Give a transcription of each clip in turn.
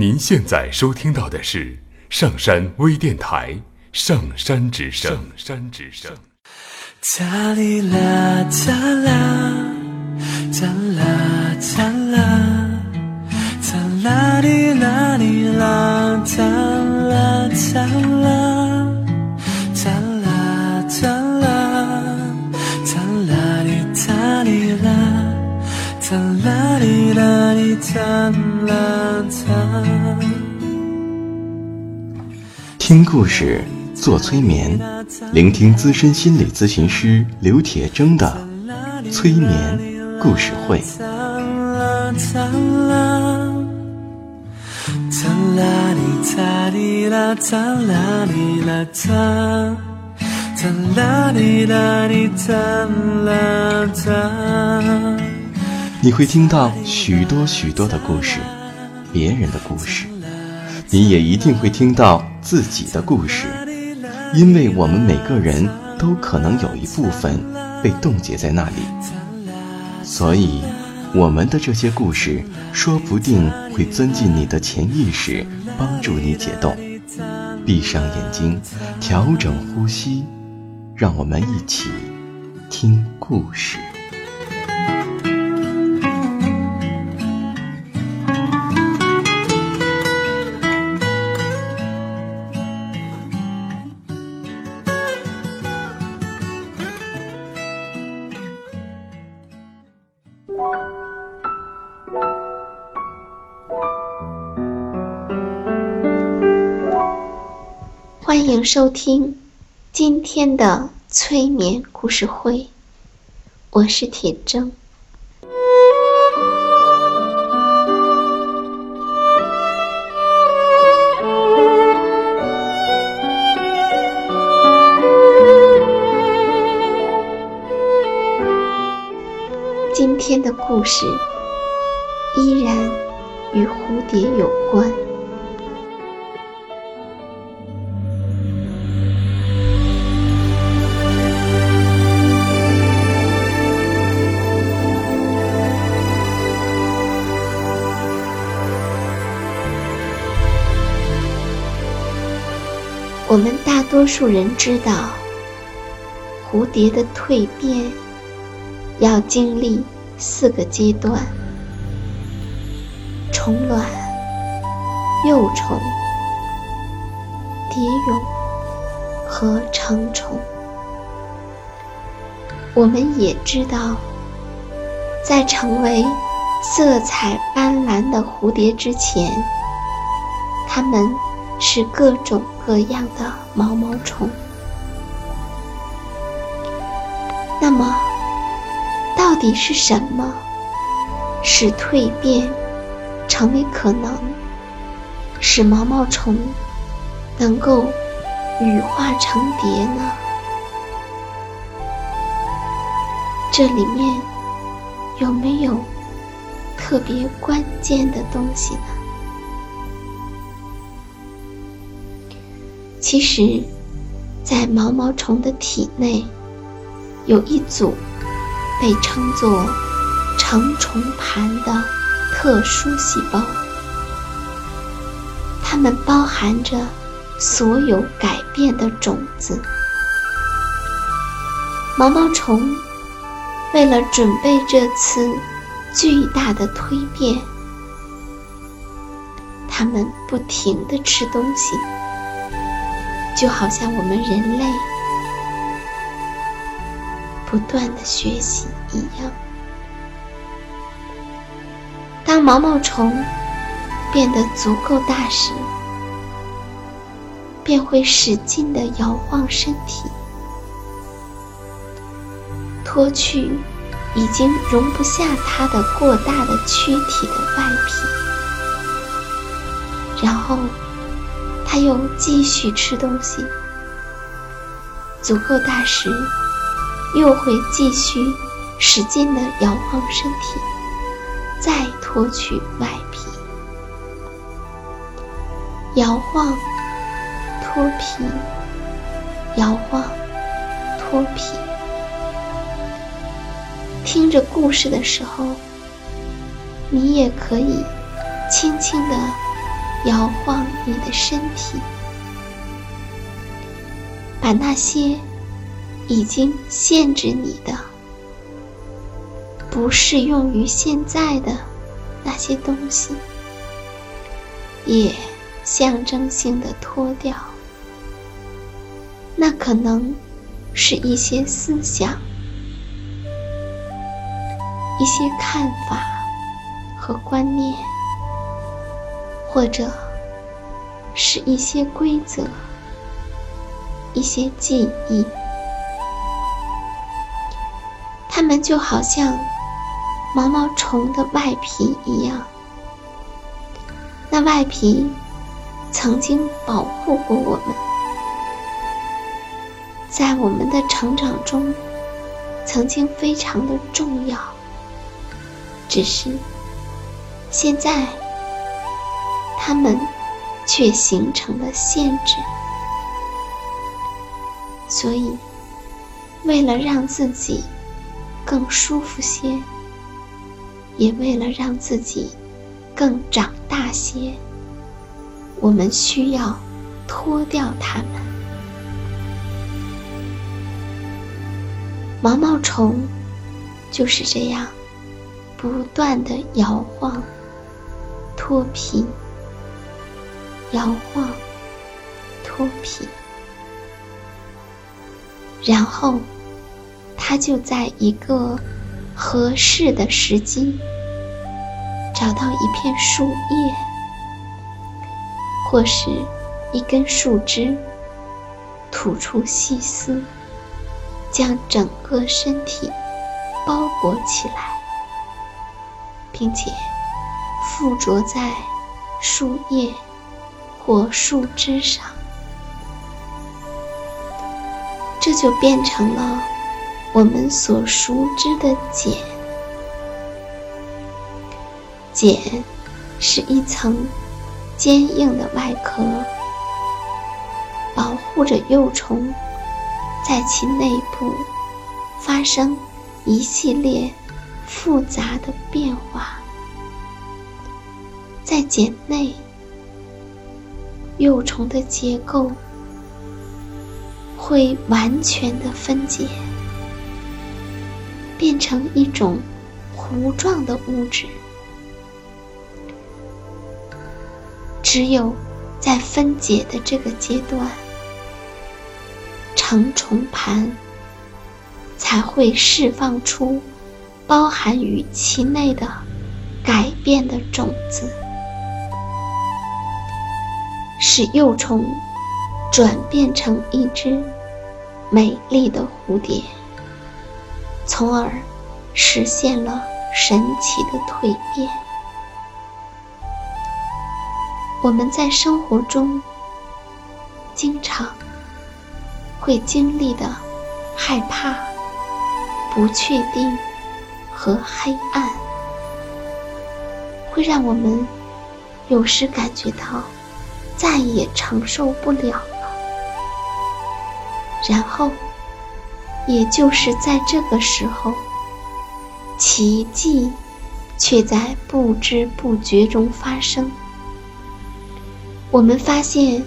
您现在收听到的是上山微电台《上山之声》。上山之声。哒哩啦哒啦，哒啦哒啦，哒啦哩啦哩啦，哒啦哒啦，哒啦哒啦，哒啦哩哒哩啦，哒啦哩啦哩哒啦听故事，做催眠，聆听资深心理咨询师刘铁铮的催眠故事会。你会听到许多许多的故事，别人的故事，你也一定会听到自己的故事，因为我们每个人都可能有一部分被冻结在那里，所以我们的这些故事说不定会钻进你的潜意识，帮助你解冻。闭上眼睛，调整呼吸，让我们一起听故事。欢迎收听今天的催眠故事会，我是铁铮。今天的故事依然与蝴蝶有关。我们大多数人知道，蝴蝶的蜕变要经历四个阶段：虫卵、幼虫、蝶蛹和成虫。我们也知道，在成为色彩斑斓的蝴蝶之前，它们是各种各样的毛毛虫。那么，到底是什么使蜕变成为可能，使毛毛虫能够羽化成蝶呢？这里面有没有特别关键的东西呢？其实，在毛毛虫的体内，有一组被称作成虫盘的特殊细胞，它们包含着所有改变的种子。毛毛虫为了准备这次巨大的蜕变，它们不停地吃东西。就好像我们人类不断的学习一样。当毛毛虫变得足够大时，便会使劲的摇晃身体，脱去已经容不下它的过大的躯体的外皮，然后。它又继续吃东西，足够大时，又会继续使劲的摇晃身体，再脱去外皮，摇晃、脱皮、摇晃、脱皮。听着故事的时候，你也可以轻轻的摇晃你的身体，把那些已经限制你的、不适用于现在的那些东西，也象征性的脱掉。那可能是一些思想、一些看法和观念。或者是一些规则、一些记忆，它们就好像毛毛虫的外皮一样。那外皮曾经保护过我们，在我们的成长中曾经非常的重要。只是现在。他们却形成了限制，所以，为了让自己更舒服些，也为了让自己更长大些，我们需要脱掉它们。毛毛虫就是这样，不断的摇晃、脱皮。摇晃，脱皮，然后，他就在一个合适的时机，找到一片树叶，或是一根树枝，吐出细丝，将整个身体包裹起来，并且附着在树叶。或树枝上，这就变成了我们所熟知的茧。茧是一层坚硬的外壳，保护着幼虫在其内部发生一系列复杂的变化，在茧内。幼虫的结构会完全的分解，变成一种糊状的物质。只有在分解的这个阶段，成虫盘才会释放出包含于其内的改变的种子。使幼虫转变成一只美丽的蝴蝶，从而实现了神奇的蜕变。我们在生活中经常会经历的害怕、不确定和黑暗，会让我们有时感觉到。再也承受不了了。然后，也就是在这个时候，奇迹却在不知不觉中发生。我们发现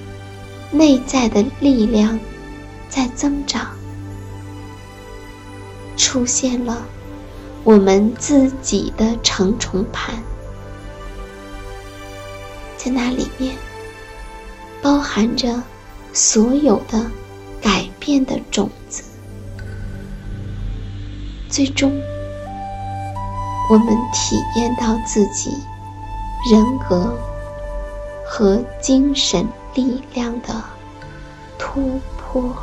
内在的力量在增长，出现了我们自己的成虫盘，在那里面。包含着所有的改变的种子，最终我们体验到自己人格和精神力量的突破。